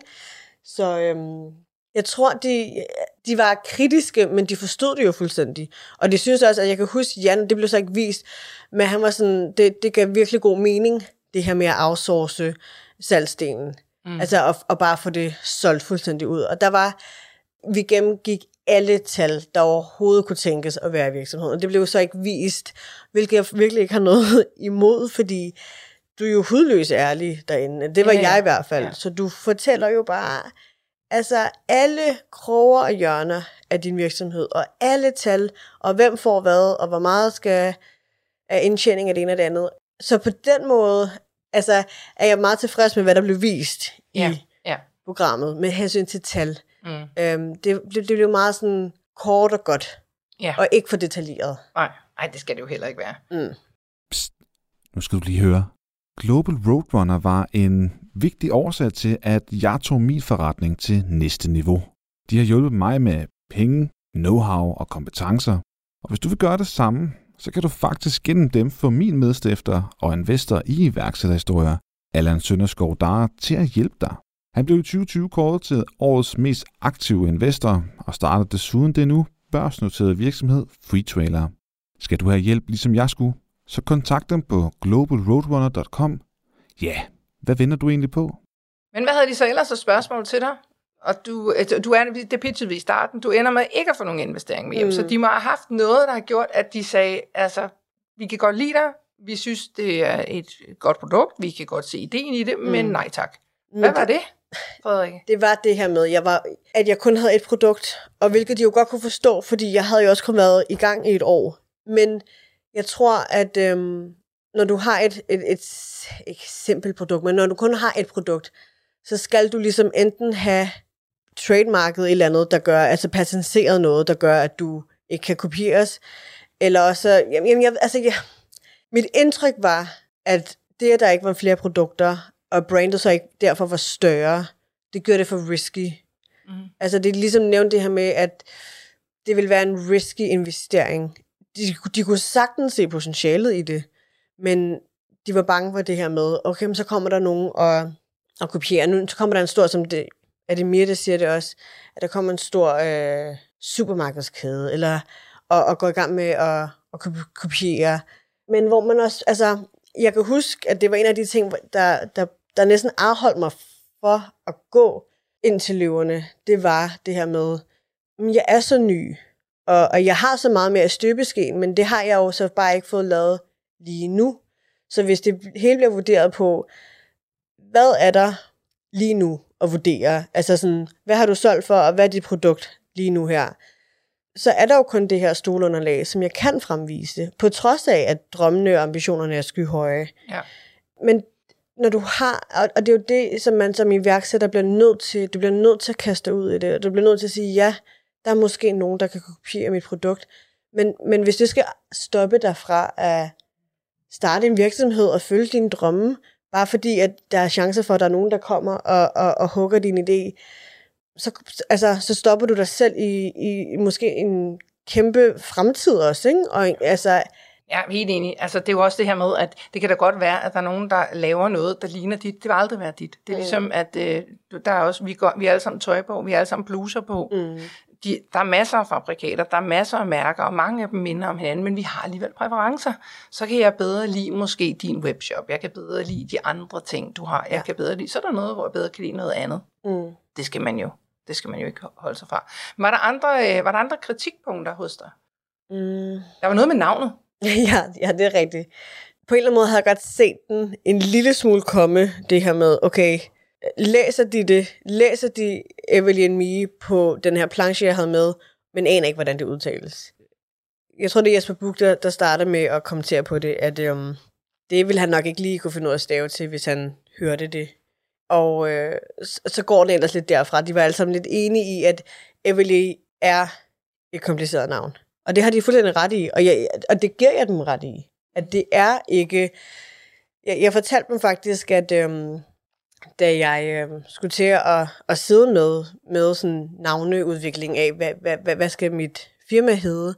Så øhm, jeg tror, de, de var kritiske, men de forstod det jo fuldstændig. Og de synes også, at jeg kan huske, Jan, det blev så ikke vist, men han var sådan, det, det gav virkelig god mening, det her med at outsource salgsdelen. Mm. Altså, og, og bare få det solgt fuldstændig ud. Og der var, vi gennemgik alle tal, der overhovedet kunne tænkes at være i virksomheden. Og det blev så ikke vist, hvilket jeg virkelig ikke har noget (laughs) imod, fordi du er jo hudløs ærlig derinde. Det var ja, ja. jeg i hvert fald. Ja. Så du fortæller jo bare, altså alle kroger og hjørner af din virksomhed, og alle tal, og hvem får hvad, og hvor meget skal af indtjening af det ene og det andet. Så på den måde, altså, er jeg meget tilfreds med, hvad der blev vist ja. i ja. programmet, med hensyn til tal. Mm. Øhm, det, det, det blev meget sådan kort og godt, ja. og ikke for detaljeret. Nej, nej, det skal det jo heller ikke være. Mm. Psst, nu skal du lige høre. Global Roadrunner var en vigtig årsag til, at jeg tog min forretning til næste niveau. De har hjulpet mig med penge, know-how og kompetencer. Og hvis du vil gøre det samme, så kan du faktisk gennem dem få min medstifter og investor i iværksætterhistorier, Allan Sønderskov Dara, til at hjælpe dig. Han blev i 2020 kåret til årets mest aktive investor og startede desuden det nu børsnoterede virksomhed FreeTrailer. Skal du have hjælp ligesom jeg skulle, så kontakt dem på globalroadrunner.com. Ja, hvad vender du egentlig på? Men hvad havde de så ellers af spørgsmål til dig? Og du, altså, du er, det pitchede vi i starten, du ender med ikke at få nogen investering med hjem. Mm. Så de må have haft noget, der har gjort, at de sagde, altså, vi kan godt lide dig, vi synes, det er et godt produkt, vi kan godt se ideen i det, mm. men nej tak. Hvad var det? Frederik? Det var det her med, jeg var, at jeg kun havde et produkt, og hvilket de jo godt kunne forstå, fordi jeg havde jo også kun været i gang i et år. Men jeg tror, at øhm, når du har et, et, et, et simpelt produkt, men når du kun har et produkt, så skal du ligesom enten have trademarket et eller andet, der gør, altså patenteret noget, der gør, at du ikke kan kopieres, eller også, jamen, jeg, altså, jeg, mit indtryk var, at det, at der ikke var flere produkter, og brandet så ikke derfor var større, det gør det for risky. Mm. Altså det er ligesom nævnt det her med, at det vil være en risky investering. De, de kunne sagtens se potentialet i det, men de var bange for det her med, okay, men så kommer der nogen og, og kopierer. Nu så kommer der en stor, som det, er det mere, der siger det også, at der kommer en stor øh, supermarkedskæde, eller og, og går i gang med at, at kopiere. Men hvor man også, altså, jeg kan huske, at det var en af de ting, der, der der næsten afholdt mig for at gå ind til løverne, det var det her med, at jeg er så ny, og, og jeg har så meget mere støbeskeen, men det har jeg jo så bare ikke fået lavet lige nu. Så hvis det hele bliver vurderet på, hvad er der lige nu at vurdere? Altså sådan, hvad har du solgt for, og hvad er dit produkt lige nu her? Så er der jo kun det her stolunderlag, som jeg kan fremvise, på trods af, at drømmene og ambitionerne er skyhøje. Ja. Men når du har, og det er jo det, som man som iværksætter bliver nødt til, du bliver nødt til at kaste ud i det, og du bliver nødt til at sige, ja, der er måske nogen, der kan kopiere mit produkt, men, men hvis det skal stoppe dig fra at starte en virksomhed og følge dine drømme, bare fordi, at der er chance for, at der er nogen, der kommer og, og, og hugger din idé, så, altså, så stopper du dig selv i, i, måske en kæmpe fremtid også, ikke? Og altså, Ja, helt enig. Altså, det er jo også det her med, at det kan da godt være, at der er nogen, der laver noget, der ligner dit. Det vil aldrig være dit. Det er ligesom, at øh, der er også, vi, går, vi er alle sammen tøj på, vi er alle sammen bluser på. Mm. De, der er masser af fabrikater, der er masser af mærker, og mange af dem minder om hinanden, men vi har alligevel præferencer. Så kan jeg bedre lide måske din webshop, jeg kan bedre lide de andre ting, du har, jeg ja. kan bedre lide. Så er der noget, hvor jeg bedre kan lide noget andet. Mm. Det skal man jo. Det skal man jo ikke holde sig fra. Var der andre, øh, var der andre kritikpunkter hos dig? Mm. Der var noget med navnet. (laughs) ja, ja, det er rigtigt. På en eller anden måde havde jeg godt set den en lille smule komme, det her med, okay, læser de det, læser de Evelyn Mie på den her planche, jeg havde med, men aner ikke, hvordan det udtales. Jeg tror, det er Jesper Buch, der, der starter med at kommentere på det, at um, det ville han nok ikke lige kunne finde ud af at stave til, hvis han hørte det. Og øh, så, så går det ellers lidt derfra. De var alle sammen lidt enige i, at Evelyn er et kompliceret navn. Og det har de fuldstændig ret i, og, jeg, og det giver jeg dem ret i. At det er ikke... Jeg, jeg fortalte dem faktisk, at øhm, da jeg øhm, skulle til at, at sidde med, med sådan navneudvikling af, hvad, hvad, hvad, hvad skal mit firma hedde,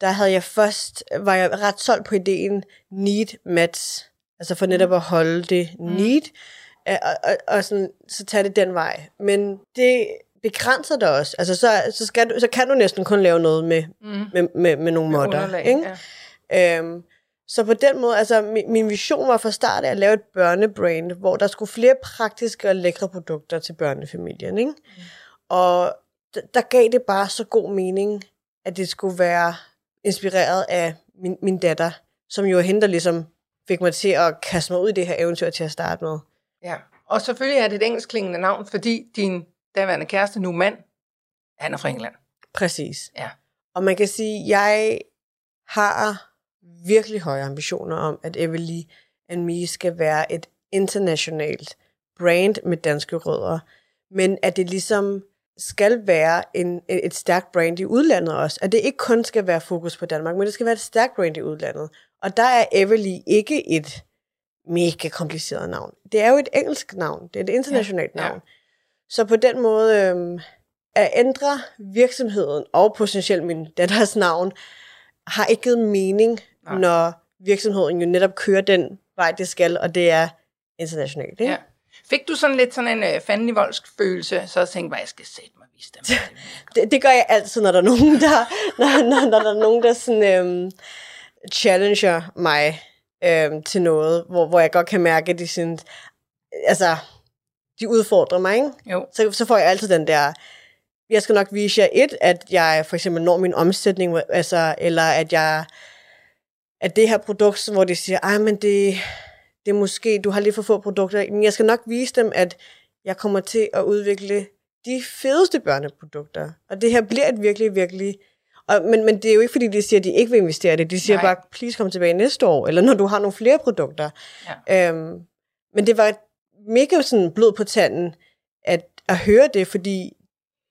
der havde jeg først, var jeg ret solgt på ideen need match, altså for netop at holde det mm. need, og, og, og sådan, så tage det den vej. Men det begrænser det også. Altså, så, så, skal du, så kan du næsten kun lave noget med, mm. med, med, med nogle modder. Ikke? Ja. Øhm, så på den måde, altså min, min vision var fra start af at lave et børnebrand, hvor der skulle flere praktiske og lækre produkter til børnefamilien. Ikke? Mm. Og d- der gav det bare så god mening, at det skulle være inspireret af min, min datter, som jo er hende, der ligesom fik mig til at kaste mig ud i det her eventyr til at starte med. Ja, og selvfølgelig er det et engelskklingende navn, fordi din daværende kæreste, nu mand, han er fra England. Præcis. Ja. Og man kan sige, jeg har virkelig høje ambitioner om, at Everly and Me skal være et internationalt brand med danske rødder, men at det ligesom skal være en, et stærkt brand i udlandet også. At det ikke kun skal være fokus på Danmark, men det skal være et stærkt brand i udlandet. Og der er Everly ikke et mega kompliceret navn. Det er jo et engelsk navn. Det er et internationalt ja, navn. Ja. Så på den måde øh, at ændre virksomheden og potentielt min datters navn, har ikke givet mening, Nej. når virksomheden jo netop kører den vej, det skal, og det er internationalt. Ikke? Ja. Fik du sådan lidt sådan en øh, fandelig voldsk følelse, så jeg tænkte, jeg skal sætte mig vise dem. (laughs) det, det gør jeg altid, når der er nogen, der, (laughs) når, når, når der er nogen, der sådan, øhm, challenger mig øhm, til noget, hvor, hvor jeg godt kan mærke, at de sådan, altså, de udfordrer mig, ikke? Jo. Så, så får jeg altid den der, jeg skal nok vise jer et, at jeg for eksempel når min omsætning, altså, eller at jeg, at det her produkt, hvor de siger, ej, men det, det er måske, du har lige for få produkter, men jeg skal nok vise dem, at jeg kommer til at udvikle de fedeste børneprodukter. Og det her bliver et virkelig, virkelig... Og, men, men det er jo ikke, fordi de siger, at de ikke vil investere det. De siger Nej. bare, please kom tilbage næste år, eller når du har nogle flere produkter. Ja. Øhm, men det var mega sådan blod på tanden, at, at høre det, fordi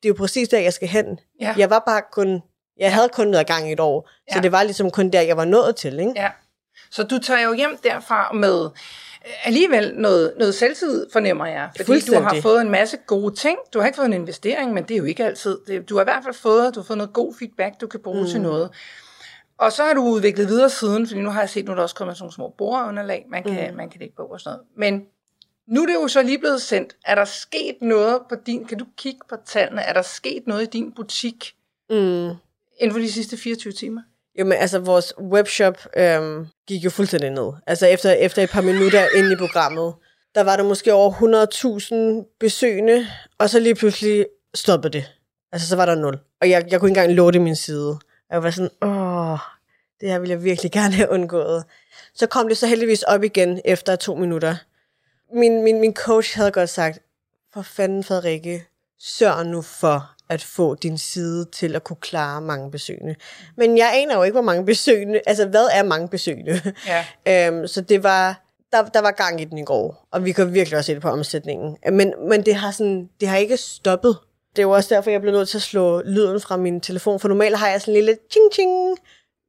det er jo præcis der, jeg skal hen. Ja. Jeg var bare kun, jeg havde kun noget gang i et år, ja. så det var ligesom kun der, jeg var nået til. Ikke? Ja. Så du tager jo hjem derfra med øh, alligevel noget, noget selvtid, fornemmer jeg. Fordi du har fået en masse gode ting. Du har ikke fået en investering, men det er jo ikke altid. Det, du har i hvert fald fået, du har fået noget god feedback, du kan bruge mm. til noget. Og så har du udviklet videre siden, fordi nu har jeg set, nu er der også kommet sådan nogle små bordunderlag, man kan, mm. man kan lægge på og sådan noget. Men nu er det jo så lige blevet sendt. Er der sket noget på din, kan du kigge på tallene, er der sket noget i din butik mm inden for de sidste 24 timer? Jamen, altså, vores webshop øhm, gik jo fuldstændig ned. Altså, efter, efter et par minutter inde i programmet, der var der måske over 100.000 besøgende, og så lige pludselig stoppede det. Altså, så var der nul. Og jeg, jeg kunne ikke engang låte min side. Jeg var sådan, åh, det her ville jeg virkelig gerne have undgået. Så kom det så heldigvis op igen efter to minutter min, min, min coach havde godt sagt, for fanden Frederikke, sørg nu for at få din side til at kunne klare mange besøgende. Men jeg aner jo ikke, hvor mange besøgende, altså hvad er mange besøgende? Ja. (laughs) øhm, så det var, der, der var gang i den i går, og vi kan virkelig også se det på omsætningen. Men, men det, har sådan, det har ikke stoppet. Det er jo også derfor, jeg blev nødt til at slå lyden fra min telefon, for normalt har jeg sådan en lille ching-ching,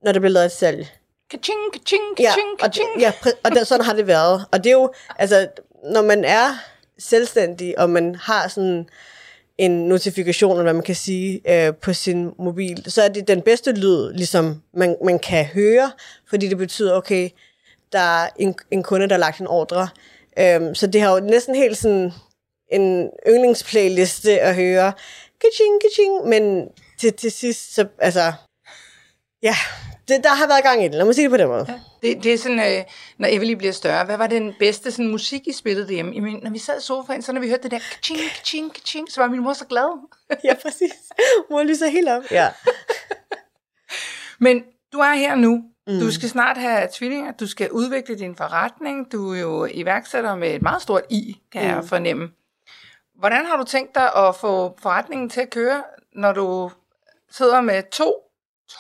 når der bliver lavet et salg. Ka-ching, ka-ching, ka-ching, ja, og, det, ja, og det, sådan har det været. Og det er jo, altså, når man er selvstændig, og man har sådan en notifikation, eller hvad man kan sige, øh, på sin mobil, så er det den bedste lyd, ligesom man, man kan høre, fordi det betyder, okay, der er en, en kunde, der har lagt en ordre. Øhm, så det har jo næsten helt sådan en yndlingsplayliste at høre, kaching, kaching, men til, til sidst, så, altså, ja, det, der har været gang i det, lad mig sige det på den måde. Ja. Det, det er sådan, øh, når Evelyn bliver større, hvad var den bedste sådan, musik, I spillede derhjemme? Jamen, når vi sad i sofaen, så når vi hørte det der kaching, kaching, kaching, så var min mor så glad. ja, præcis. Mor lyser helt op. Ja. (laughs) Men du er her nu. Mm. Du skal snart have tvillinger. Du skal udvikle din forretning. Du er jo iværksætter med et meget stort I, kan mm. jeg fornemme. Hvordan har du tænkt dig at få forretningen til at køre, når du sidder med to,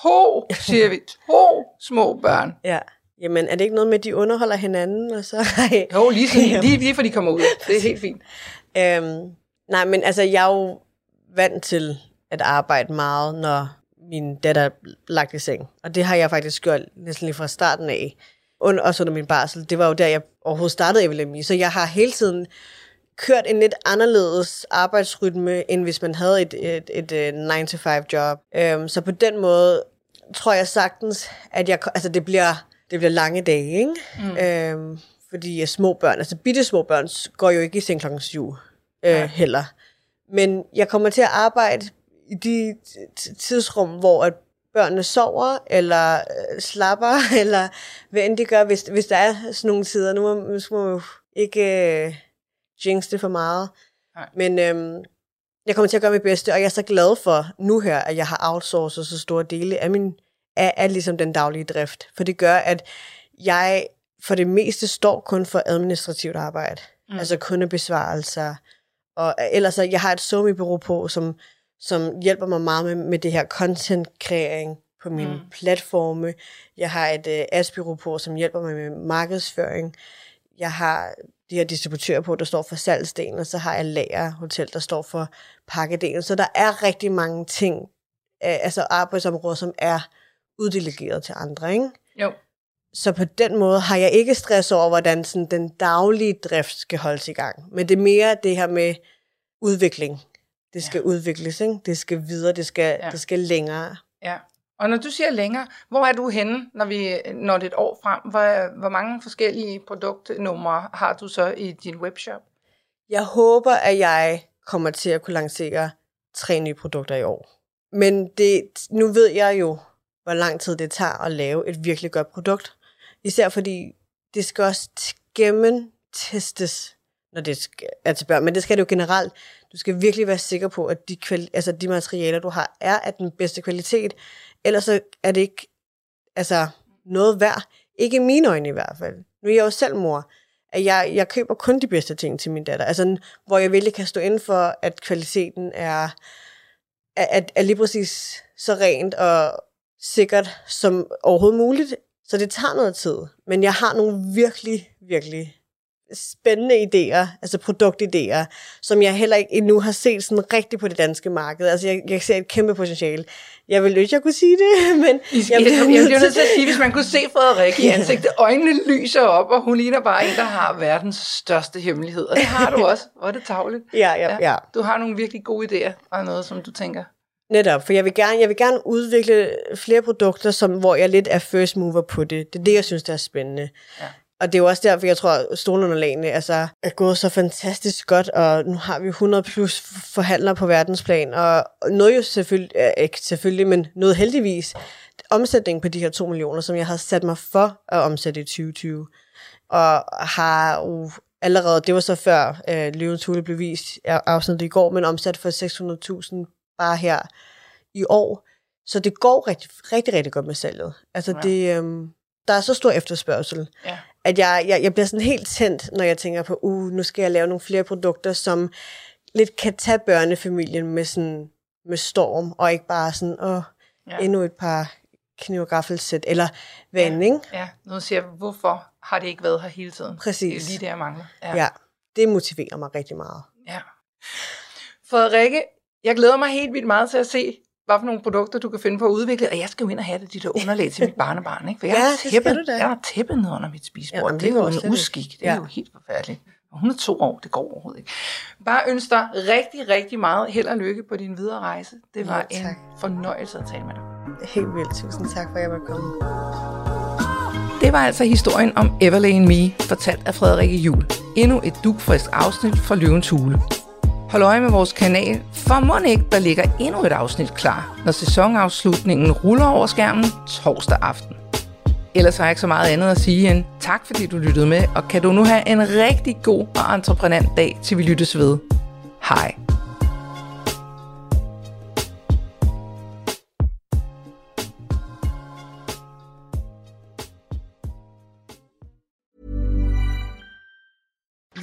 to, siger vi, to små børn? Ja. Jamen, er det ikke noget med, at de underholder hinanden? Og så, jo, lige, sådan, lige, lige for de kommer ud. Det er helt fint. Øhm, nej, men altså, jeg er jo vant til at arbejde meget, når min datter er lagt i seng. Og det har jeg faktisk gjort næsten lige fra starten af. Und, også under min barsel. Det var jo der, jeg overhovedet startede Evelemi. Så jeg har hele tiden kørt en lidt anderledes arbejdsrytme, end hvis man havde et, et, et, et 9-to-5 job. Um, så på den måde tror jeg sagtens, at jeg, altså det bliver, det bliver lange dage, ikke? Mm. Um, fordi små børn, altså bitte små børn, går jo ikke i seng klokken syv øh, heller. Men jeg kommer til at arbejde i de tidsrum, hvor at børnene sover, eller øh, slapper, (laughs) eller hvad end de gør, hvis, hvis der er sådan nogle tider. Nu må, nu må jo ikke øh, jinx det for meget. Nej. Men øhm, jeg kommer til at gøre mit bedste, og jeg er så glad for nu her, at jeg har outsourcet så store dele af min af, af ligesom den daglige drift. For det gør, at jeg for det meste står kun for administrativt arbejde. Mm. Altså kundebesvarelser. Og ellers, jeg har et somi-bureau på, som som hjælper mig meget med, med det her content-kreering på min mm. platforme. Jeg har et uh, asbyrå på, som hjælper mig med markedsføring. Jeg har de her distributører på, der står for salgsdelen, og så har jeg lager hotel, der står for pakkedelen. Så der er rigtig mange ting, uh, altså arbejdsområder, som er uddelegeret til andre, ikke? Jo. Så på den måde har jeg ikke stress over, hvordan sådan, den daglige drift skal holdes i gang. Men det er mere det her med udvikling. Det skal ja. udvikles, ikke? det skal videre, det skal, ja. det skal længere. Ja. Og når du siger længere, hvor er du henne, når vi når det et år frem? Hvor, hvor mange forskellige produktnumre har du så i din webshop? Jeg håber, at jeg kommer til at kunne lancere tre nye produkter i år. Men det, nu ved jeg jo, hvor lang tid det tager at lave et virkelig godt produkt. Især fordi det skal også gennemtestes, når det er til børn. Men det skal det jo generelt. Du skal virkelig være sikker på, at de, kvali- altså de materialer, du har, er af den bedste kvalitet. Ellers så er det ikke altså, noget værd. Ikke i mine øjne i hvert fald. Nu er jeg jo selv mor. At jeg, jeg køber kun de bedste ting til min datter. Altså, hvor jeg virkelig kan stå ind for, at kvaliteten er, er, er lige præcis så rent og sikkert som overhovedet muligt. Så det tager noget tid. Men jeg har nogle virkelig, virkelig spændende idéer, altså produktidéer, som jeg heller ikke endnu har set sådan rigtigt på det danske marked. Altså jeg, jeg ser et kæmpe potentiale. Jeg vil ønske, jeg kunne sige det, (laughs) men... I, jeg, bliver, jeg, jeg bliver nødt til at sige, hvis man kunne se Frederik i ansigtet, øjnene lyser op, og hun ligner bare en, der har verdens største hemmelighed. Og det har du (laughs) også. Hvor er det tavligt. Ja, ja, ja. Du har nogle virkelig gode idéer, og noget, som du tænker... Netop, for jeg vil gerne, jeg vil gerne udvikle flere produkter, som, hvor jeg lidt er first mover på det. Det er det, jeg synes, der er spændende. Ja. Og det er jo også derfor, jeg tror, at stolunderlagene altså, er gået så fantastisk godt, og nu har vi 100 plus forhandlere på verdensplan, og noget jo selvfølgelig, ikke selvfølgelig, men noget heldigvis, omsætning på de her 2 millioner, som jeg har sat mig for at omsætte i 2020. Og har uh, allerede, det var så før uh, Løvens Hule blev vist afsnittet i går, men omsat for 600.000 bare her i år. Så det går rigtig, rigtig, rigtig godt med salget. Altså ja. det, um, der er så stor efterspørgsel, ja at jeg, jeg, jeg bliver sådan helt tændt, når jeg tænker på, uh, nu skal jeg lave nogle flere produkter, som lidt kan tage børnefamilien med, sådan, med storm, og ikke bare sådan, åh, ja. endnu et par knivgaffelsæt, eller hvad ja. ikke? Ja, nu siger jeg, hvorfor har det ikke været her hele tiden? Præcis. Det er lige det, jeg mangler. Ja. ja, det motiverer mig rigtig meget. Ja. Frederikke, jeg glæder mig helt vildt meget til at se hvad for nogle produkter, du kan finde på at udvikle, og jeg skal jo ind og have det, de der underlag til mit (laughs) barnebarn, ikke? For jeg ja, har tæppet, jeg har tæppet ned under mit spisebord. Ja, det, det er jo en uskik. Det er ja. jo helt forfærdeligt. Og hun er to år, det går overhovedet ikke. Bare ønsker dig rigtig, rigtig meget held og lykke på din videre rejse. Det var Ja, en fornøjelse at tale med dig. Helt vildt. Tusind tak for, at jeg måtte komme. Det var altså historien om Everlane Me, fortalt af Frederikke Jul. Endnu et dugfrisk afsnit fra Løvens Hule. Hold øje med vores kanal, for må ikke, der ligger endnu et afsnit klar, når sæsonafslutningen ruller over skærmen torsdag aften. Ellers har jeg ikke så meget andet at sige end tak, fordi du lyttede med, og kan du nu have en rigtig god og entreprenant dag, til vi lyttes ved. Hej.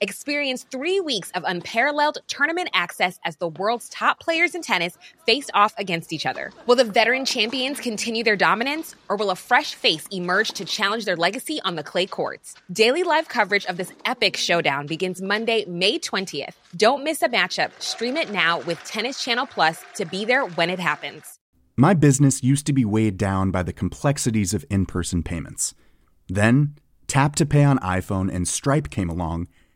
Experience three weeks of unparalleled tournament access as the world's top players in tennis face off against each other. Will the veteran champions continue their dominance, or will a fresh face emerge to challenge their legacy on the clay courts? Daily live coverage of this epic showdown begins Monday, May 20th. Don't miss a matchup. Stream it now with Tennis Channel Plus to be there when it happens. My business used to be weighed down by the complexities of in person payments. Then, Tap to Pay on iPhone and Stripe came along